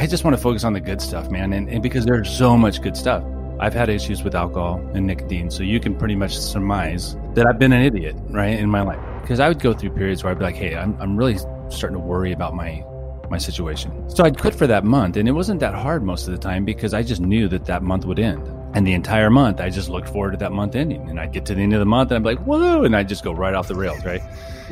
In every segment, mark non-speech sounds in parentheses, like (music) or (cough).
I just want to focus on the good stuff, man. And, and because there's so much good stuff. I've had issues with alcohol and nicotine, so you can pretty much surmise that I've been an idiot, right, in my life. Because I would go through periods where I'd be like, "Hey, I'm, I'm really starting to worry about my my situation." So I'd quit for that month, and it wasn't that hard most of the time because I just knew that that month would end. And the entire month, I just looked forward to that month ending. And I'd get to the end of the month, and I'd be like, "Whoa!" and I'd just go right off the rails, right? (laughs)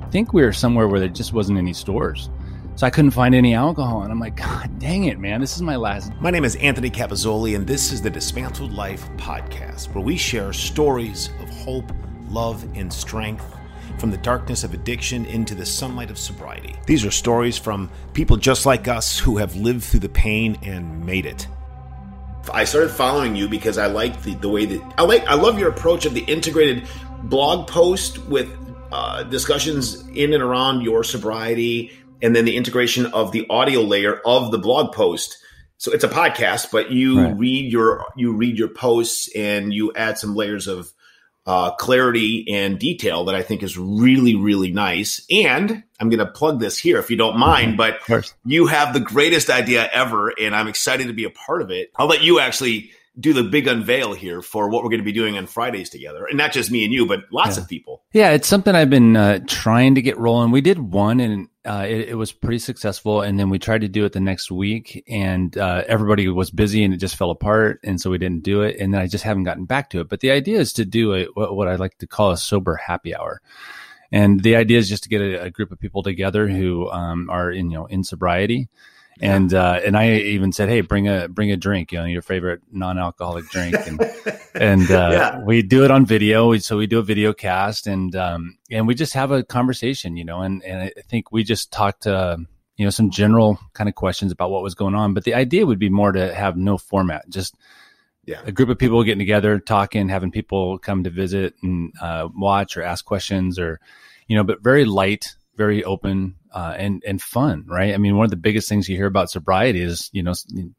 I think we were somewhere where there just wasn't any stores. So I couldn't find any alcohol. And I'm like, God dang it, man. This is my last. My name is Anthony Capazzoli, and this is the Dismantled Life podcast, where we share stories of hope, love, and strength from the darkness of addiction into the sunlight of sobriety. These are stories from people just like us who have lived through the pain and made it. I started following you because I like the, the way that I like I love your approach of the integrated blog post with uh, discussions in and around your sobriety and then the integration of the audio layer of the blog post. So it's a podcast, but you right. read your you read your posts and you add some layers of uh, clarity and detail that I think is really really nice. And I'm going to plug this here if you don't mind, but you have the greatest idea ever, and I'm excited to be a part of it. I'll let you actually do the big unveil here for what we're going to be doing on Fridays together, and not just me and you, but lots yeah. of people. Yeah, it's something I've been uh, trying to get rolling. We did one, and uh, it, it, was pretty successful, and then we tried to do it the next week, and uh, everybody was busy, and it just fell apart, and so we didn't do it, and then I just haven't gotten back to it. But the idea is to do a what I like to call a sober happy hour. And the idea is just to get a, a group of people together who um, are in you know in sobriety, and uh, and I even said, hey, bring a bring a drink, you know, your favorite non-alcoholic drink, and (laughs) and uh, yeah. we do it on video. So we do a video cast, and um, and we just have a conversation, you know, and and I think we just talked. Uh, you know some general kind of questions about what was going on but the idea would be more to have no format just yeah. a group of people getting together talking having people come to visit and uh, watch or ask questions or you know but very light very open uh, and and fun, right? I mean, one of the biggest things you hear about sobriety is you know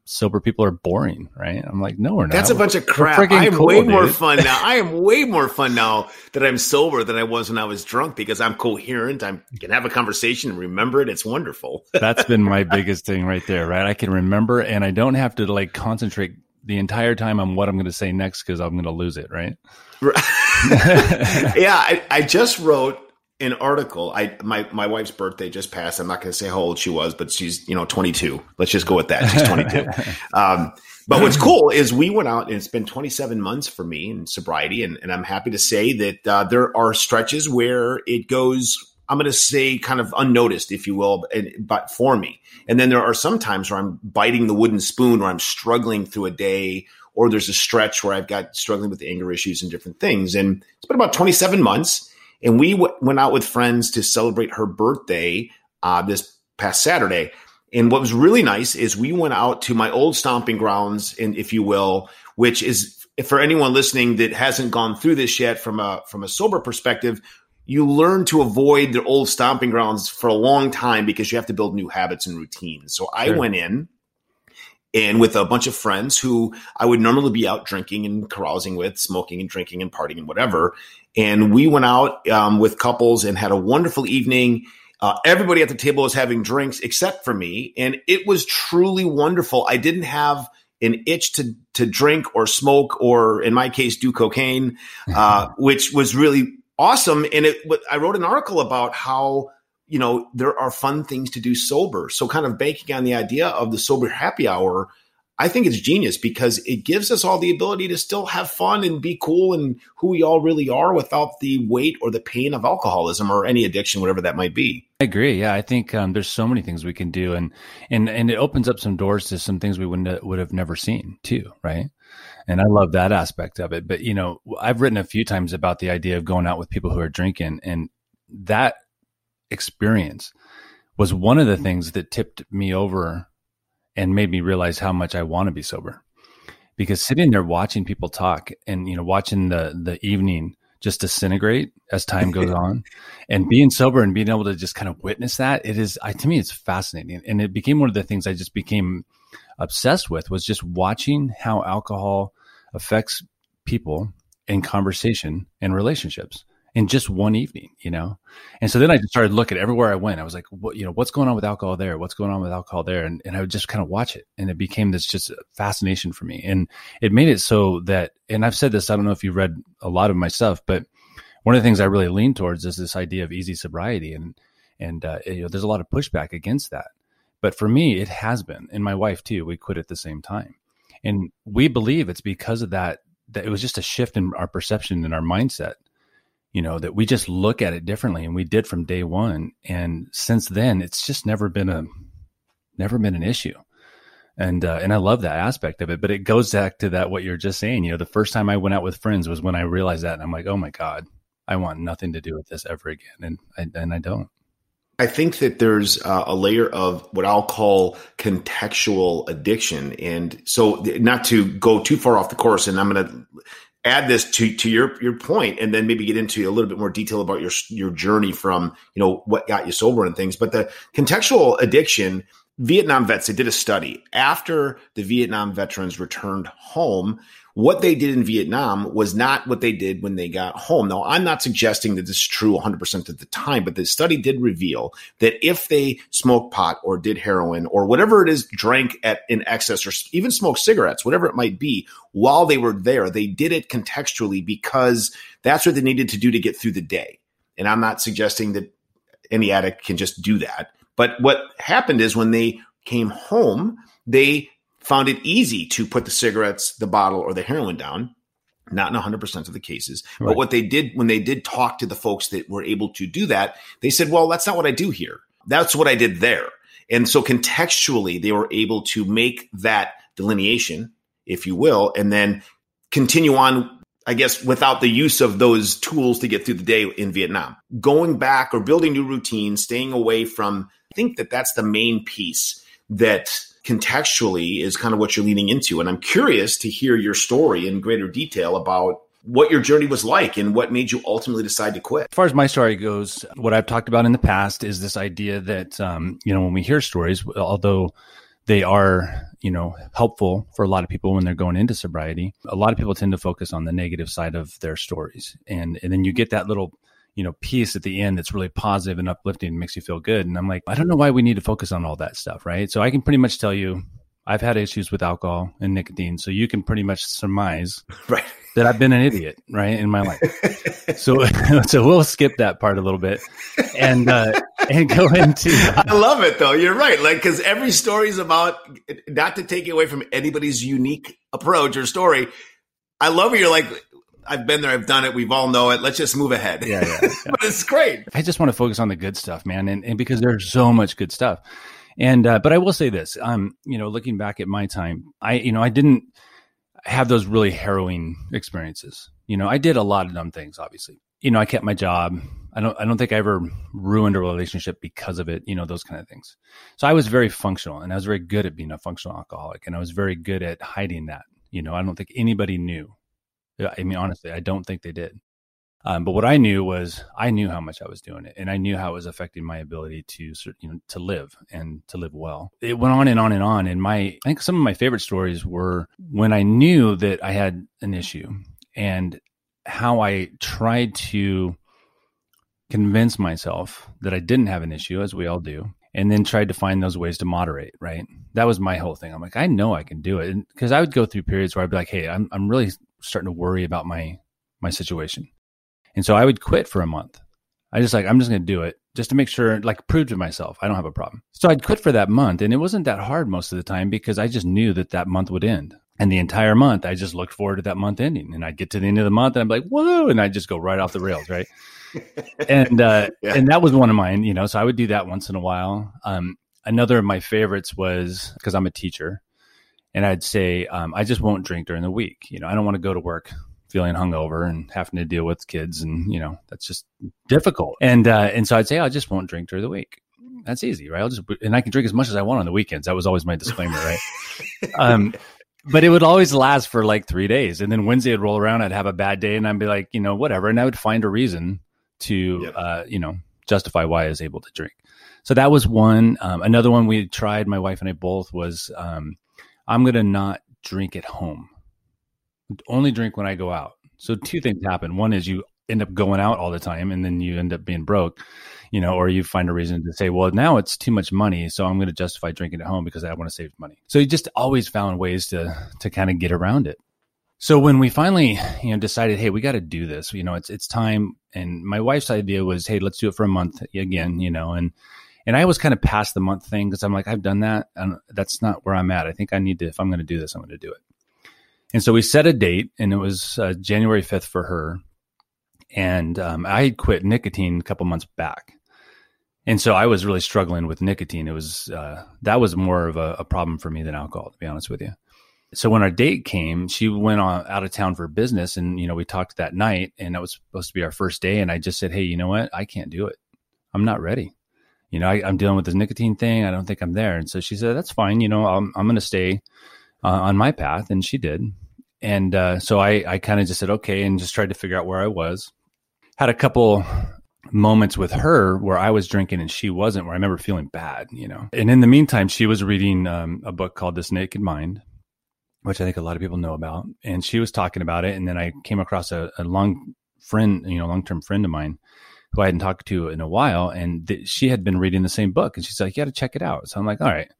sober people are boring, right? I'm like, no, we're not. That's a bunch of crap. I am cool, way dude. more fun (laughs) now. I am way more fun now that I'm sober than I was when I was drunk because I'm coherent. I can have a conversation and remember it. It's wonderful. (laughs) That's been my biggest thing right there, right? I can remember and I don't have to like concentrate the entire time on what I'm going to say next because I'm going to lose it, right? (laughs) yeah, I, I just wrote an article. I my my wife's birthday just passed. I'm not going to say how old she was, but she's you know 22. Let's just go with that. She's 22. (laughs) um, but what's cool is we went out and it's been 27 months for me in sobriety, and, and I'm happy to say that uh, there are stretches where it goes. I'm going to say kind of unnoticed, if you will, but for me. And then there are some times where I'm biting the wooden spoon, or I'm struggling through a day, or there's a stretch where I've got struggling with anger issues and different things. And it's been about 27 months and we w- went out with friends to celebrate her birthday uh, this past Saturday. And what was really nice is we went out to my old stomping grounds, and if you will, which is for anyone listening that hasn't gone through this yet from a from a sober perspective, you learn to avoid the old stomping grounds for a long time because you have to build new habits and routines. So I went in and with a bunch of friends who I would normally be out drinking and carousing with, smoking and drinking and partying and whatever. And we went out um, with couples and had a wonderful evening. Uh, everybody at the table was having drinks except for me, and it was truly wonderful. I didn't have an itch to to drink or smoke or, in my case, do cocaine, uh, (laughs) which was really awesome. And it, I wrote an article about how you know, there are fun things to do sober. So kind of banking on the idea of the sober happy hour, I think it's genius because it gives us all the ability to still have fun and be cool and who we all really are without the weight or the pain of alcoholism or any addiction, whatever that might be. I agree. Yeah, I think um, there's so many things we can do, and and and it opens up some doors to some things we wouldn't would have never seen too, right? And I love that aspect of it. But you know, I've written a few times about the idea of going out with people who are drinking, and that experience was one of the things that tipped me over and made me realize how much I want to be sober. Because sitting there watching people talk and you know watching the the evening just disintegrate as time goes (laughs) on and being sober and being able to just kind of witness that it is I, to me it's fascinating and it became one of the things I just became obsessed with was just watching how alcohol affects people in conversation and relationships in just one evening, you know? And so then I just started looking everywhere I went. I was like, what, you know, what's going on with alcohol there? What's going on with alcohol there? And, and I would just kind of watch it. And it became this just fascination for me. And it made it so that, and I've said this, I don't know if you read a lot of my stuff, but one of the things I really lean towards is this idea of easy sobriety. And, and, uh, you know, there's a lot of pushback against that. But for me, it has been, and my wife too, we quit at the same time. And we believe it's because of that, that it was just a shift in our perception and our mindset you know, that we just look at it differently and we did from day one. And since then, it's just never been a, never been an issue. And, uh, and I love that aspect of it, but it goes back to that, what you're just saying, you know, the first time I went out with friends was when I realized that and I'm like, oh my God, I want nothing to do with this ever again. And I, and I don't. I think that there's uh, a layer of what I'll call contextual addiction. And so, not to go too far off the course, and I'm going to add this to to your your point and then maybe get into a little bit more detail about your your journey from you know what got you sober and things. But the contextual addiction Vietnam vets they did a study. After the Vietnam veterans returned home what they did in Vietnam was not what they did when they got home. Now, I'm not suggesting that this is true 100% of the time, but the study did reveal that if they smoked pot or did heroin or whatever it is, drank at in excess or even smoked cigarettes, whatever it might be, while they were there, they did it contextually because that's what they needed to do to get through the day. And I'm not suggesting that any addict can just do that. But what happened is when they came home, they found it easy to put the cigarettes, the bottle, or the heroin down. Not in 100% of the cases. Right. But what they did when they did talk to the folks that were able to do that, they said, well, that's not what I do here. That's what I did there. And so contextually, they were able to make that delineation, if you will, and then continue on, I guess, without the use of those tools to get through the day in Vietnam. Going back or building new routines, staying away from, I think that that's the main piece that contextually is kind of what you're leaning into. And I'm curious to hear your story in greater detail about what your journey was like and what made you ultimately decide to quit. As far as my story goes, what I've talked about in the past is this idea that, um, you know, when we hear stories, although they are, you know, helpful for a lot of people when they're going into sobriety, a lot of people tend to focus on the negative side of their stories. And, and then you get that little you know, piece at the end that's really positive and uplifting and makes you feel good. And I'm like, I don't know why we need to focus on all that stuff, right? So I can pretty much tell you I've had issues with alcohol and nicotine. So you can pretty much surmise (laughs) right. that I've been an idiot, right, in my life. (laughs) so (laughs) so we'll skip that part a little bit and uh and go into I love it though. You're right. Like cuz every story is about not to take away from anybody's unique approach or story. I love it. You're like, I've been there, I've done it, we've all know it. Let's just move ahead. Yeah, yeah. (laughs) yeah. but it's great. I just want to focus on the good stuff, man, and, and because there's so much good stuff. And uh, but I will say this, um, you know, looking back at my time, I you know I didn't have those really harrowing experiences. You know, I did a lot of dumb things, obviously. You know, I kept my job. I don't I don't think I ever ruined a relationship because of it, you know, those kind of things. So I was very functional and I was very good at being a functional alcoholic and I was very good at hiding that. You know, I don't think anybody knew I mean, honestly, I don't think they did. Um, but what I knew was I knew how much I was doing it, and I knew how it was affecting my ability to you know to live and to live well. It went on and on and on. And my I think some of my favorite stories were when I knew that I had an issue and how I tried to convince myself that I didn't have an issue, as we all do, and then tried to find those ways to moderate. Right, that was my whole thing. I'm like, I know I can do it, because I would go through periods where I'd be like, Hey, I'm I'm really starting to worry about my my situation. And so I would quit for a month. I just like I'm just going to do it just to make sure like prove to myself I don't have a problem. So I'd quit for that month and it wasn't that hard most of the time because I just knew that that month would end. And the entire month I just looked forward to that month ending and I'd get to the end of the month and I'm like, "Whoa," and I'd just go right off the rails, right? (laughs) and uh yeah. and that was one of mine, you know, so I would do that once in a while. Um another of my favorites was because I'm a teacher and I'd say, um, I just won't drink during the week. You know, I don't want to go to work feeling hungover and having to deal with kids, and you know, that's just difficult. And uh, and so I'd say, I just won't drink during the week. That's easy, right? I'll just and I can drink as much as I want on the weekends. That was always my disclaimer, right? (laughs) um, but it would always last for like three days, and then Wednesday would roll around. I'd have a bad day, and I'd be like, you know, whatever, and I would find a reason to, uh, you know, justify why I was able to drink. So that was one. Um, another one we tried, my wife and I both, was um, I'm going to not drink at home. Only drink when I go out. So two things happen. One is you end up going out all the time and then you end up being broke, you know, or you find a reason to say, well, now it's too much money. So I'm going to justify drinking at home because I want to save money. So you just always found ways to, to kind of get around it. So when we finally, you know, decided, hey, we got to do this, you know, it's, it's time. And my wife's idea was, hey, let's do it for a month again, you know, and, and I was kind of past the month thing because I'm like, I've done that. And that's not where I'm at. I think I need to, if I'm going to do this, I'm going to do it. And so we set a date and it was uh, January 5th for her. And um, I had quit nicotine a couple months back. And so I was really struggling with nicotine. It was, uh, that was more of a, a, problem for me than alcohol, to be honest with you. So when our date came, she went on out of town for business and, you know, we talked that night and that was supposed to be our first day. And I just said, Hey, you know what? I can't do it. I'm not ready. You know, I, am dealing with this nicotine thing. I don't think I'm there. And so she said, that's fine. You know, I'm, I'm going to stay uh, on my path. And she did. And uh, so I, I kind of just said, okay, and just tried to figure out where I was. Had a couple moments with her where I was drinking and she wasn't, where I remember feeling bad, you know. And in the meantime, she was reading um, a book called This Naked Mind, which I think a lot of people know about. And she was talking about it. And then I came across a, a long friend, you know, long term friend of mine who I hadn't talked to in a while. And th- she had been reading the same book. And she's like, you got to check it out. So I'm like, all right.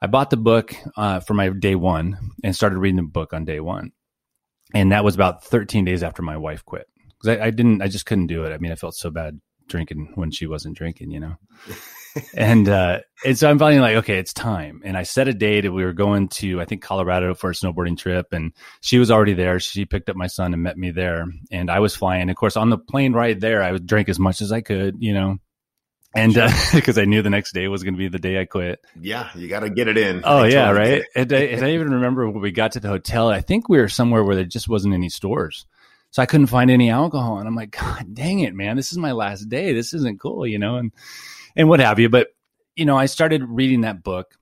I bought the book uh, for my day one and started reading the book on day one. And that was about 13 days after my wife quit. Because I, I, didn't, I just couldn't do it. I mean, I felt so bad drinking when she wasn't drinking, you know? (laughs) and, uh, and so I'm finally like, okay, it's time. And I set a date and we were going to, I think, Colorado for a snowboarding trip. And she was already there. She picked up my son and met me there. And I was flying. Of course, on the plane right there, I would drink as much as I could, you know? and because uh, (laughs) I knew the next day was going to be the day I quit. Yeah, you got to get it in. Oh yeah, right. And I, and I, even remember when we got to the hotel. I think we were somewhere where there just wasn't any stores, so I couldn't find any alcohol. And I'm like, God dang it, man! This is my last day. This isn't cool, you know, and and what have you. But you know, I started reading that book.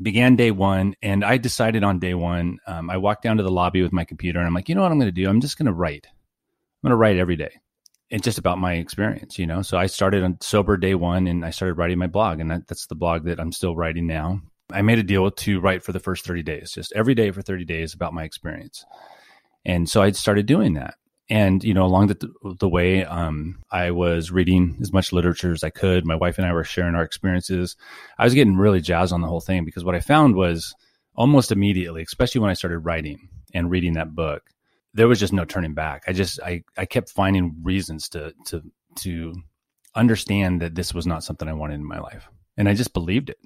Began day one, and I decided on day one. Um, I walked down to the lobby with my computer, and I'm like, you know what I'm going to do? I'm just going to write. I'm going to write every day and just about my experience, you know. So I started on sober day one and I started writing my blog, and that, that's the blog that I'm still writing now. I made a deal to write for the first 30 days, just every day for 30 days about my experience. And so I started doing that. And, you know, along the, the way, um, I was reading as much literature as I could. My wife and I were sharing our experiences. I was getting really jazzed on the whole thing because what I found was almost immediately, especially when I started writing and reading that book, there was just no turning back. I just I I kept finding reasons to to to understand that this was not something I wanted in my life, and I just believed it.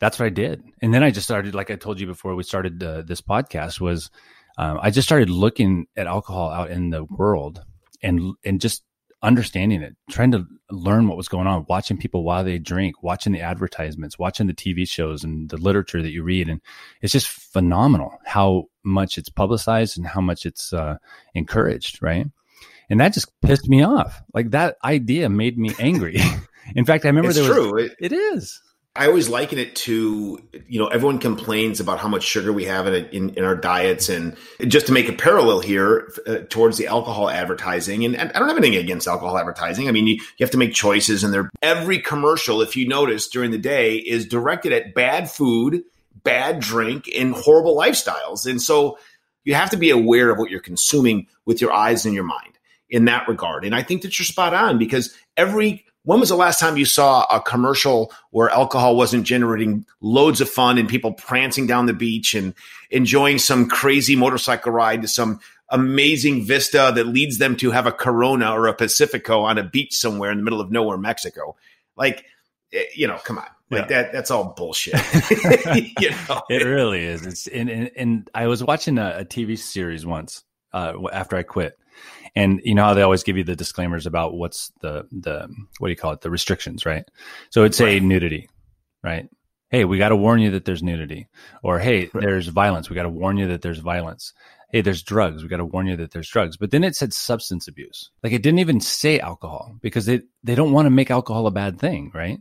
That's what I did, and then I just started, like I told you before we started uh, this podcast, was um, I just started looking at alcohol out in the world and and just understanding it, trying to learn what was going on, watching people while they drink, watching the advertisements, watching the TV shows and the literature that you read. And it's just phenomenal how much it's publicized and how much it's uh, encouraged, right? And that just pissed me off. Like that idea made me angry. (laughs) In fact, I remember it's there was, true. It, it is. I always liken it to, you know, everyone complains about how much sugar we have in, in, in our diets. And just to make a parallel here uh, towards the alcohol advertising, and, and, I don't have anything against alcohol advertising. I mean, you, you have to make choices, and every commercial, if you notice during the day, is directed at bad food, bad drink, and horrible lifestyles. And so you have to be aware of what you're consuming with your eyes and your mind in that regard. And I think that you're spot on because every when was the last time you saw a commercial where alcohol wasn't generating loads of fun and people prancing down the beach and enjoying some crazy motorcycle ride to some amazing vista that leads them to have a Corona or a Pacifico on a beach somewhere in the middle of nowhere, Mexico? Like, eh, you know, come on. Like yeah. that, that's all bullshit. (laughs) (laughs) you know? It really is. It's and, and, and I was watching a, a TV series once uh, after I quit, and you know how they always give you the disclaimers about what's the the what do you call it? The restrictions right? So it'd say nudity right? Hey we got to warn you that there's nudity. Or hey right. there's violence. We got to warn you that there's violence. Hey there's drugs. We got to warn you that there's drugs. But then it said substance abuse. Like it didn't even say alcohol because they they don't want to make alcohol a bad thing right?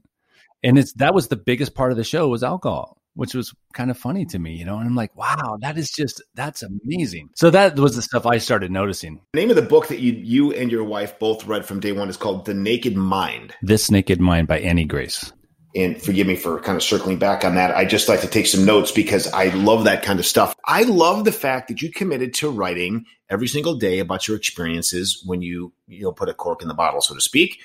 And it's that was the biggest part of the show was alcohol which was kind of funny to me, you know. And I'm like, wow, that is just that's amazing. So that was the stuff I started noticing. The name of the book that you you and your wife both read from day one is called The Naked Mind. This Naked Mind by Annie Grace. and forgive me for kind of circling back on that. I just like to take some notes because I love that kind of stuff. I love the fact that you committed to writing every single day about your experiences when you you know put a cork in the bottle, so to speak.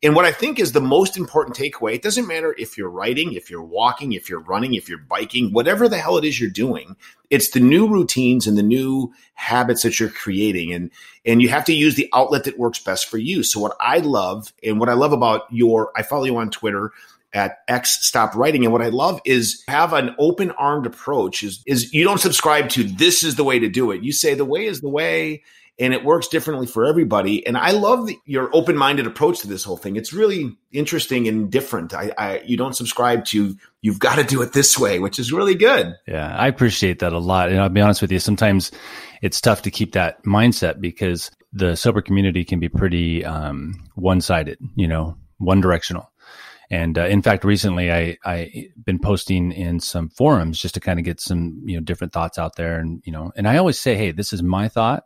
And what I think is the most important takeaway, it doesn't matter if you're writing, if you're walking, if you're running, if you're biking, whatever the hell it is you're doing, it's the new routines and the new habits that you're creating. And, and you have to use the outlet that works best for you. So what I love and what I love about your, I follow you on Twitter at X Stop Writing. And what I love is have an open armed approach is, is you don't subscribe to this is the way to do it. You say the way is the way and it works differently for everybody. And I love the, your open minded approach to this whole thing. It's really interesting and different. I, I, you don't subscribe to you've got to do it this way, which is really good. Yeah, I appreciate that a lot. And I'll be honest with you, sometimes it's tough to keep that mindset because the sober community can be pretty um, one sided, you know, one directional. And uh, in fact, recently I I been posting in some forums just to kind of get some you know different thoughts out there, and you know, and I always say, hey, this is my thought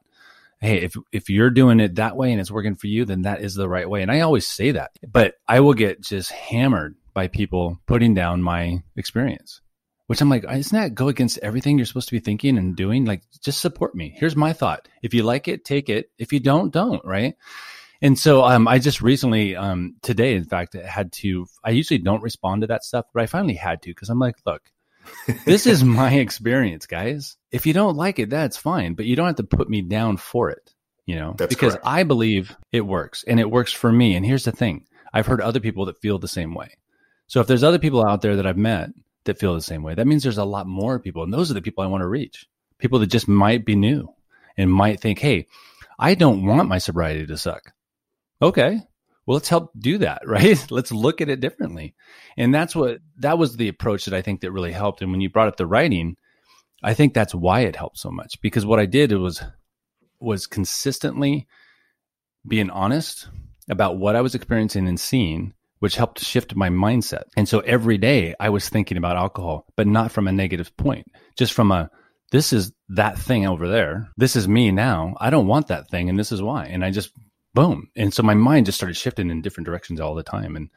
hey, if if you're doing it that way and it's working for you, then that is the right way. And I always say that, but I will get just hammered by people putting down my experience, which I'm like, isn't that go against everything you're supposed to be thinking and doing? Like, just support me. Here's my thought. If you like it, take it. If you don't, don't. Right. And so um, I just recently, um, today, in fact, had to. I usually don't respond to that stuff, but I finally had to because I'm like, look, this is my experience, guys. If you don't like it, that's fine, but you don't have to put me down for it, you know, that's because correct. I believe it works and it works for me. And here's the thing I've heard other people that feel the same way. So if there's other people out there that I've met that feel the same way, that means there's a lot more people. And those are the people I want to reach people that just might be new and might think, hey, I don't want my sobriety to suck. Okay, well let's help do that (laughs) right? Let's look at it differently. And that's what that was the approach that i think that really helped. And when you brought up the writing i think that's why it helped so much. Because what i did was was consistently being honest about what i was experiencing and seeing which helped shift my mindset. And so every day i was thinking about alcohol but not from a negative point just from a this is that thing over there. This is me now. I don't want that thing and this is why. And i just boom. And so my mind just started shifting in different directions all the time. And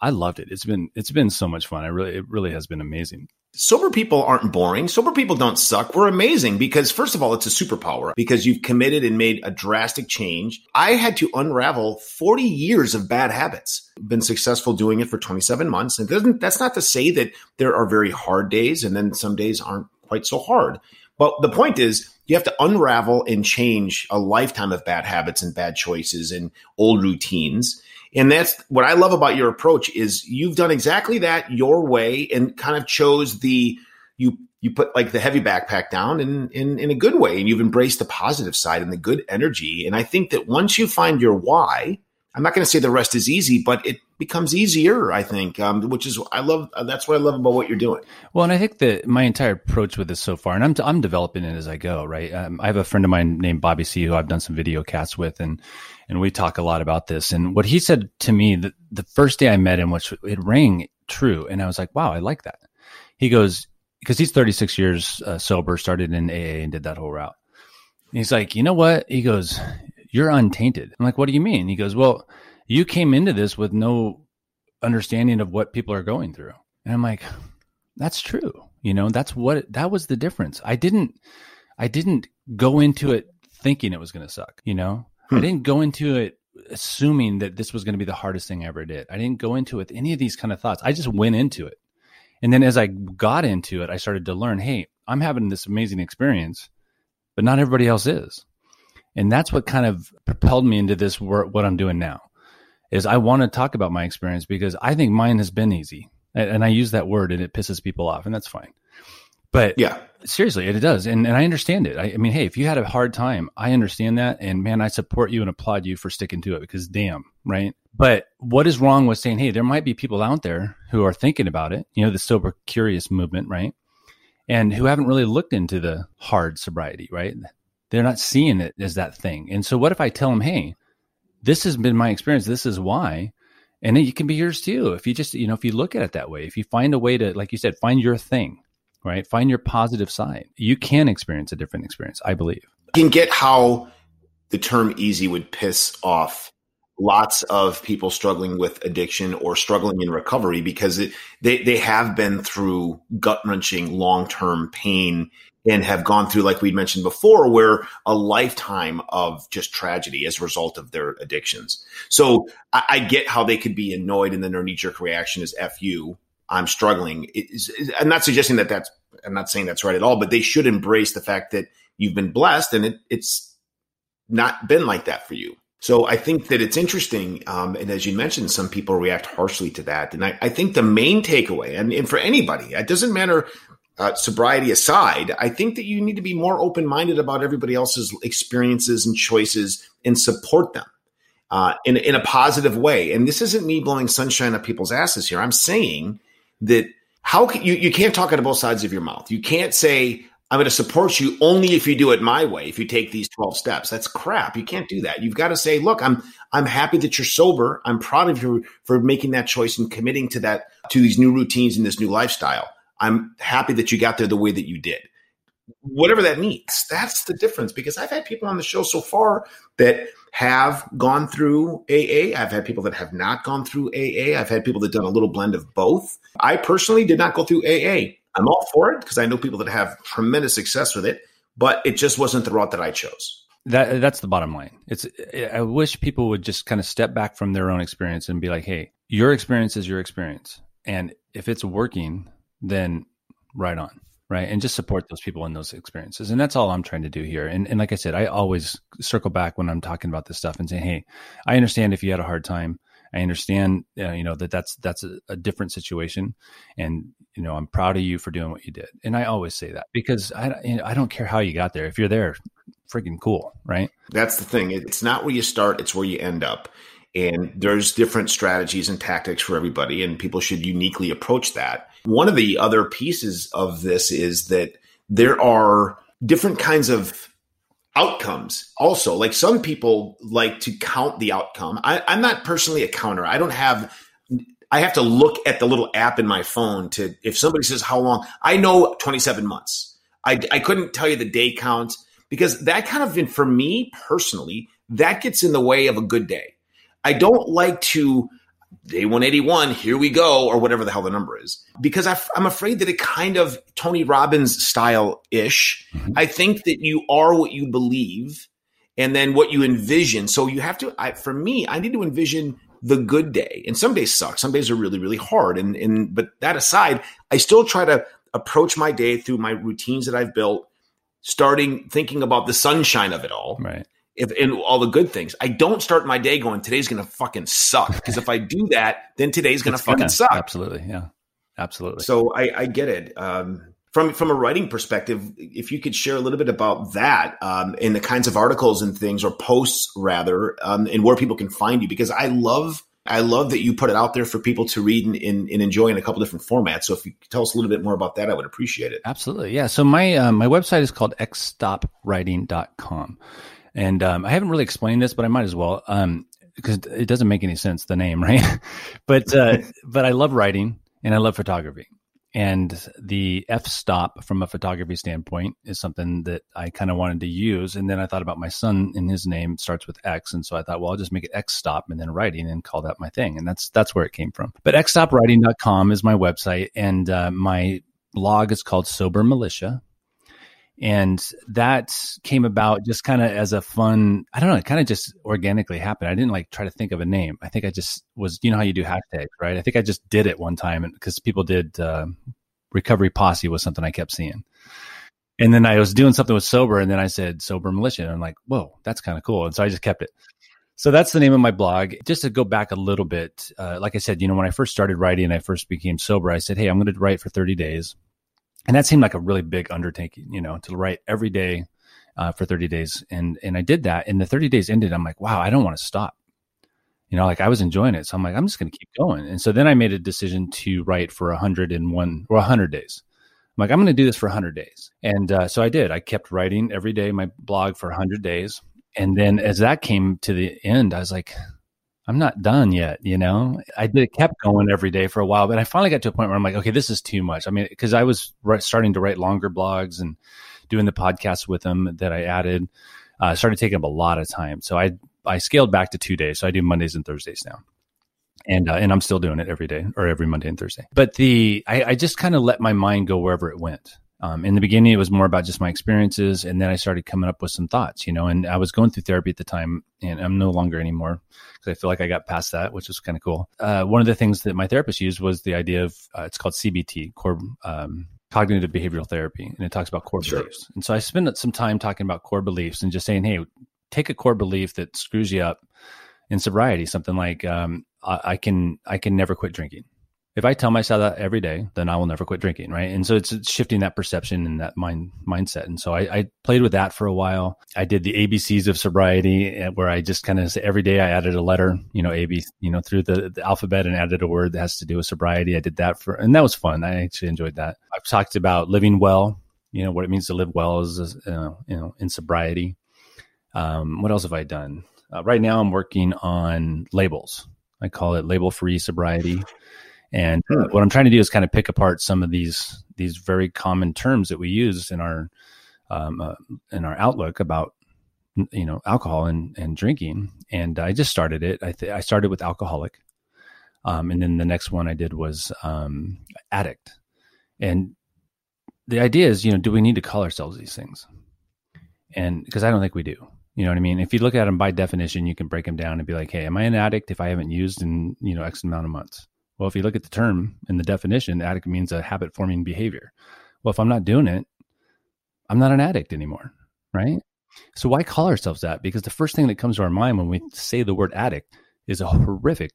I loved it. It's been it's been so much fun. I really it really has been amazing. Sober people aren't boring. Sober people don't suck. We're amazing because first of all, it's a superpower because you've committed and made a drastic change. I had to unravel 40 years of bad habits. Been successful doing it for 27 months. And doesn't that's not to say that there are very hard days and then some days aren't quite so hard. But the point is you have to unravel and change a lifetime of bad habits and bad choices and old routines. And that's what I love about your approach is you've done exactly that your way and kind of chose the you you put like the heavy backpack down in, in in a good way and you've embraced the positive side and the good energy. And I think that once you find your why, I'm not going to say the rest is easy, but it becomes easier, I think, um, which is I love. Uh, that's what I love about what you're doing. Well, and I think that my entire approach with this so far, and I'm I'm developing it as I go. Right, um, I have a friend of mine named Bobby C, who I've done some video casts with, and and we talk a lot about this. And what he said to me the, the first day I met him, which it rang true, and I was like, wow, I like that. He goes because he's 36 years uh, sober, started in AA and did that whole route. And he's like, you know what? He goes, you're untainted. I'm like, what do you mean? He goes, well you came into this with no understanding of what people are going through. And I'm like, that's true. You know, that's what that was the difference. I didn't I didn't go into it thinking it was going to suck, you know? Hmm. I didn't go into it assuming that this was going to be the hardest thing I ever did. I didn't go into it with any of these kind of thoughts. I just went into it. And then as I got into it, I started to learn, hey, I'm having this amazing experience, but not everybody else is. And that's what kind of propelled me into this work, what I'm doing now is I want to talk about my experience because I think mine has been easy. And I use that word and it pisses people off, and that's fine. But yeah, seriously, it does. And, and I understand it. I, I, mean, hey, if you had a hard time, I understand that. And man, I support you and applaud you for sticking to it because damn, right? But what is wrong with saying, hey, there might be people out there who are thinking about it, you know, the sober curious movement, right? And who haven't really looked into the hard sobriety, right? They're not seeing it as that thing. And so what if I tell them, hey, this has been my experience. This is why. And it can be yours too. If you just, you know, if you look at it that way, if you find a way to, like you said, find your thing, right? Find your positive side. You can experience a different experience, I believe. You can get how the term easy would piss off lots of people struggling with addiction or struggling in recovery because it, they, they have been through gut wrenching long term pain and have gone through, like we mentioned before, where a lifetime of just tragedy as a result of their addictions. So I, I get how they could be annoyed and then their knee jerk reaction is F you. I'm struggling. I'm not suggesting that that's, I'm not saying that's right at all, but they should embrace the fact that you've been blessed and it, it's not been like that for you. So I think that it's interesting. Um, and as you mentioned, some people react harshly to that. And I, I think the main takeaway, and, and, for anybody, it doesn't matter, uh, sobriety aside, I think that you need to be more open minded about everybody else's experiences and choices and support them uh, in, in a positive way. And this isn't me blowing sunshine up people's asses here. I'm saying that how can you, you can't talk out of both sides of your mouth. You can't say, I'm going to support you only if you do it my way. If you take these 12 steps, that's crap. You can't do that. You've got to say, look, I'm, I'm happy that you're sober. I'm proud of you for making that choice and committing to that, to these new routines and this new lifestyle. I'm happy that you got there the way that you did. Whatever that means. That's the difference because I've had people on the show so far that have gone through AA. I've had people that have not gone through AA. I've had people that done a little blend of both. I personally did not go through AA. I'm all for it because I know people that have tremendous success with it, but it just wasn't the route that I chose. That that's the bottom line. It's I wish people would just kind of step back from their own experience and be like, "Hey, your experience is your experience, and if it's working, then right on." Right. And just support those people in those experiences. And that's all I'm trying to do here. And, and like I said, I always circle back when I'm talking about this stuff and say, Hey, I understand if you had a hard time. I understand, uh, you know, that that's that's a, a, different situation, and you know, I'm proud of you for doing what you did. And I always say that because I you know, I don't care how you got there. If you're there, freaking cool, right? That's the thing. It's not where you start; it's where you end up. And there's different strategies and tactics for everybody, and people should uniquely approach that. One of the other pieces of this is that there are different kinds of outcomes also. Like some people like to count the outcome. I, i'm not personally a counter. I don't have i have to look at the little app in my phone to if somebody says how long i know 27 months. I, I couldn't tell you the day count because that kind of for me personally that gets in the way of a good day. I don't like to day 181, here we go, or whatever the hell the number is. Because I, am afraid that it kind of Tony Robbins style ish. Mm-hmm. I think that you are what you believe and then what you envision. So you have to, I, for me, I need to envision the good day. And some days suck. Some days are really, really hard. And, and, but that aside, I still try to approach my day through my routines that I've built, starting thinking about the sunshine of it all. Right if in all the good things. I don't start my day going, today's going to fucking suck. Because if I (laughs) do that, then today's going to fucking gonna, suck. Absolutely. Yeah. Absolutely. So I, I get it. Um, from from a writing perspective, if you could share a little bit about that um, in the kinds of articles and things or posts rather, um, and where people can find you, because I love I love that you put it out there for people to read and, and, and, enjoy in a couple different formats. So if you tell us a little bit more about that, I would appreciate it. Absolutely. Yeah. So my uh, my website is called xstopwriting.com. And um, I haven't really explained this, but I might as well um, because it doesn't make any sense the name, (laughs) right? but uh, but I love writing and I love photography. And the f stop from a photography standpoint is something that I kind of wanted to use. And then I thought about my son and his name starts with X. And so I thought, well, I'll just make it X stop and then writing and call that my thing. And that's, that's where it came from. But xstopwriting.com is my website and uh, my blog is called Sober Militia and that came about just kind of as a fun i don't know it kind of just organically happened. I didn't like try to think of a name. I think i just was you know how you do hashtags right? I think i just did it one time because people did uh, recovery posse was something i kept seeing. And then i was doing something with sober and then i said sober militia. And i'm like whoa that's kind of cool. And so i just kept it. So that's the name of my blog. Just to go back a little bit, uh, like I said, you know, when I first started writing and I first became sober, I said, Hey, I'm going to write for 30 days and that seemed like a really big undertaking, you know, to write every day uh, for 30 days. And, and I did that and the 30 days ended. I'm like, wow, I don't want to stop. You know, like I was enjoying it. So I'm like, I'm just going to keep going. And so then I made a decision to write for 101 or 100 days. I'm like, I'm going to do this for 100 days. And uh, so I did. I kept writing every day my blog for 100 days. And then as that came to the end, I was like, I'm not done yet. You know, I did it kept going every day for a while, but I finally got to a point where I'm like, okay, this is too much. I mean, because I was starting to write longer blogs and doing the podcast with them that I added, uh, started taking up a lot of time. So I I scaled back to two days. So I do Mondays and Thursdays now. And, uh, and I'm still doing it every day or every Monday and Thursday. But the, I, I just kind of let my mind go wherever it went. Um, in the beginning, it was more about just my experiences, and then I started coming up with some thoughts, you know. And I was going through therapy at the time, and I'm no longer anymore because I feel like I got past that, which was kind of cool. Uh, one of the things that my therapist used was the idea of uh, it's called CBT, core um, cognitive behavioral therapy, and it talks about core sure. beliefs. And so I spent some time talking about core beliefs and just saying, hey, take a core belief that screws you up in sobriety, something like um, I, I can I can never quit drinking if I tell myself that every day, then I will never quit drinking, right? And so it's, shifting that perception and that mind mindset. And so I, I, played with that for a while. I did the ABCs of sobriety, eh, where I just kind of every day I added a letter, you know, AB, you know, through the, the, alphabet and added a word that has to do with sobriety. I did that for, and that was fun. I actually enjoyed that. I've talked about living well, you know, what it means to live well is, uh, you know, in sobriety. Um, what else have I done? Uh, right now, I'm working on labels. I call it label free sobriety. And uh, what I'm trying to do is kind of pick apart some of these these very common terms that we use in our um, uh, in our outlook about you know alcohol and, and drinking. And I just started it. I th- I started with alcoholic, um, and then the next one I did was um, addict. And the idea is, you know, do we need to call ourselves these things? And because I don't think we do. You know what I mean? If you look at them by definition, you can break them down and be like, "Hey, am I an addict if I haven't used in you know X amount of months?" Well, if you look at the term and the definition, addict means a habit forming behavior. Well, if I'm not doing it, I'm not an addict anymore, right? So why call ourselves that? Because the first thing that comes to our mind when we say the word addict is a horrific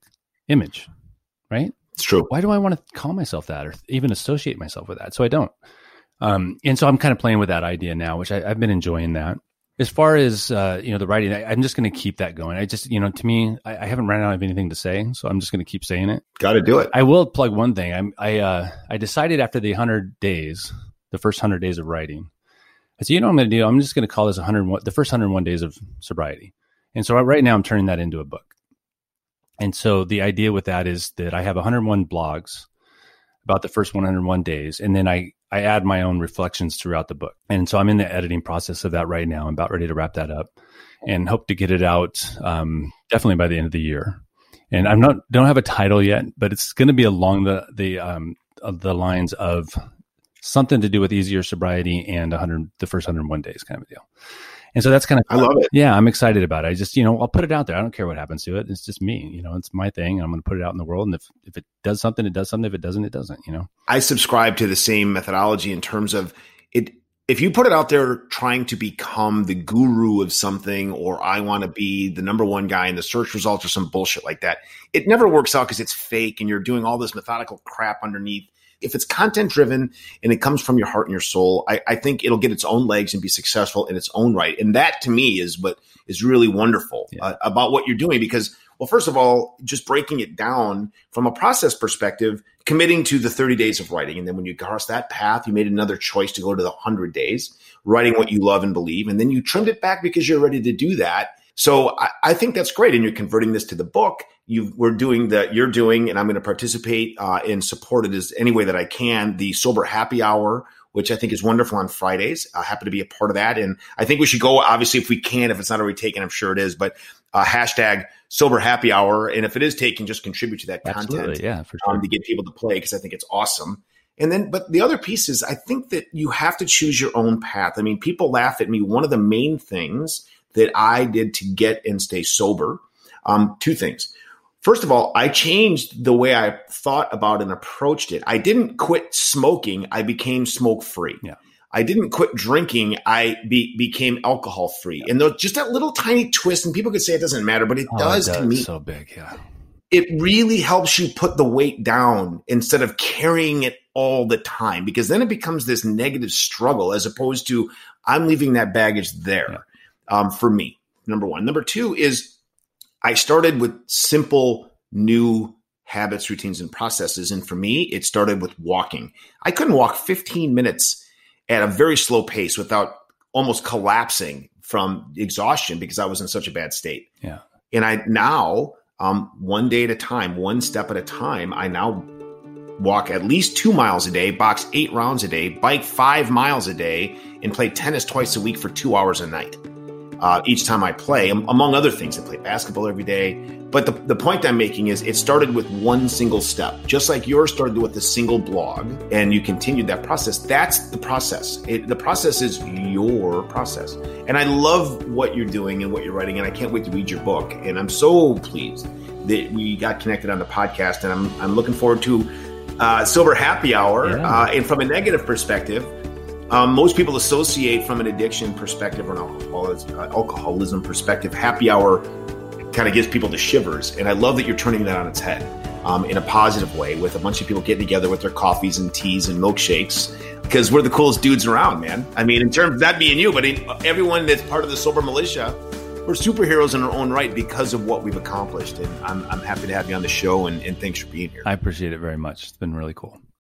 image, right? It's true. Why do I want to call myself that or even associate myself with that? So I don't. Um, and so I'm kind of playing with that idea now, which I, have been enjoying that as far as uh, you know the writing I, am just going to keep that going. I just you know to me I, I, haven't ran out of anything to say so i'm just going to keep saying it. Got to do it. I will plug one thing. I'm i uh, i decided after the 100 days the first 100 days of writing i said you know what i'm going to do? I'm just going to call this 101 the first 101 days of sobriety. And so right now i'm turning that into a book. And so the idea with that is that i have 101 blogs about the first 101 days and then i I add my own reflections throughout the book. And so I'm in the editing process of that right now. I'm about ready to wrap that up and hope to get it out um, definitely by the end of the year. And I'm not don't have a title yet, but it's going to be along the the um, the lines of something to do with easier sobriety and 100 the first 101 days kind of a deal. And so that's kind of, I love it. Yeah, I'm excited about it. I just, you know, I'll put it out there. I don't care what happens to it. It's just me, you know, it's my thing. I'm going to put it out in the world. And if, if it does something, it does something. If it doesn't, it doesn't, you know. I subscribe to the same methodology in terms of it. If you put it out there trying to become the guru of something, or I want to be the number one guy in the search results or some bullshit like that, it never works out because it's fake and you're doing all this methodical crap underneath if it's content driven and it comes from your heart and your soul, I, I, think it'll get its own legs and be successful in its own right. And that to me is what is really wonderful yeah. uh, about what you're doing because, well, first of all, just breaking it down from a process perspective, committing to the 30 days of writing. And then when you cross that path, you made another choice to go to the 100 days, writing what you love and believe. And then you trimmed it back because you're ready to do that. So I, I think that's great. And you're converting this to the book you we're doing that you're doing and i'm going to participate uh, and support it as any way that i can the sober happy hour which i think is wonderful on fridays i happen to be a part of that and i think we should go obviously if we can if it's not already taken i'm sure it is but uh, hashtag sober happy hour and if it is taken just contribute to that Absolutely, content yeah for sure. um, to get people to play because i think it's awesome and then, but the other piece is I think that you have to choose your own path. I mean, people laugh at me. One of the main things that I did to get and stay sober, um, two things. First of all, I changed the way I thought about and approached it. I didn't quit smoking. I became smoke free. Yeah. I didn't quit drinking. I be, became alcohol free. Yeah. And though just that little tiny twist, and people could say it doesn't matter, but it, oh, does, it does to me. So big, yeah. It really helps you put the weight down instead of carrying it all the time, because then it becomes this negative struggle as opposed to I'm leaving that baggage there. Um, for me, number one. Number two is I started with simple new habits, routines, and processes. And for me, it started with walking. I couldn't walk 15 minutes at a very slow pace without almost collapsing from exhaustion because I was in such a bad state. Yeah. And I now, um, one day at a time, one step at a time, I now walk at least two miles a day, box eight rounds a day, bike five miles a day, and play tennis twice a week for two hours a night. Uh, each time I play, among other things. I play basketball every day. But the, the point I'm making is it started with one single step, just like yours started with a single blog and you continued that process. That's the process. It, the process is your process. And I love what you're doing and what you're writing. And I can't wait to read your book. And I'm so pleased that we got connected on the podcast. And I'm, I'm looking forward to uh, Sober Happy Hour. Yeah. Uh, and from a negative perspective, um, most people associate from an addiction perspective or an alcoholism, uh, alcoholism perspective, happy hour kind of gives people the shivers. And I love that you're turning that on its head um, in a positive way with a bunch of people getting together with their coffees and teas and milkshakes because we're the coolest dudes around, man. I mean, in terms of that being you, but in, everyone that's part of the Sober Militia, we're superheroes in our own right because of what we've accomplished. And I'm, I'm happy to have you on the show and, and thanks for being here. I appreciate it very much. It's been really cool.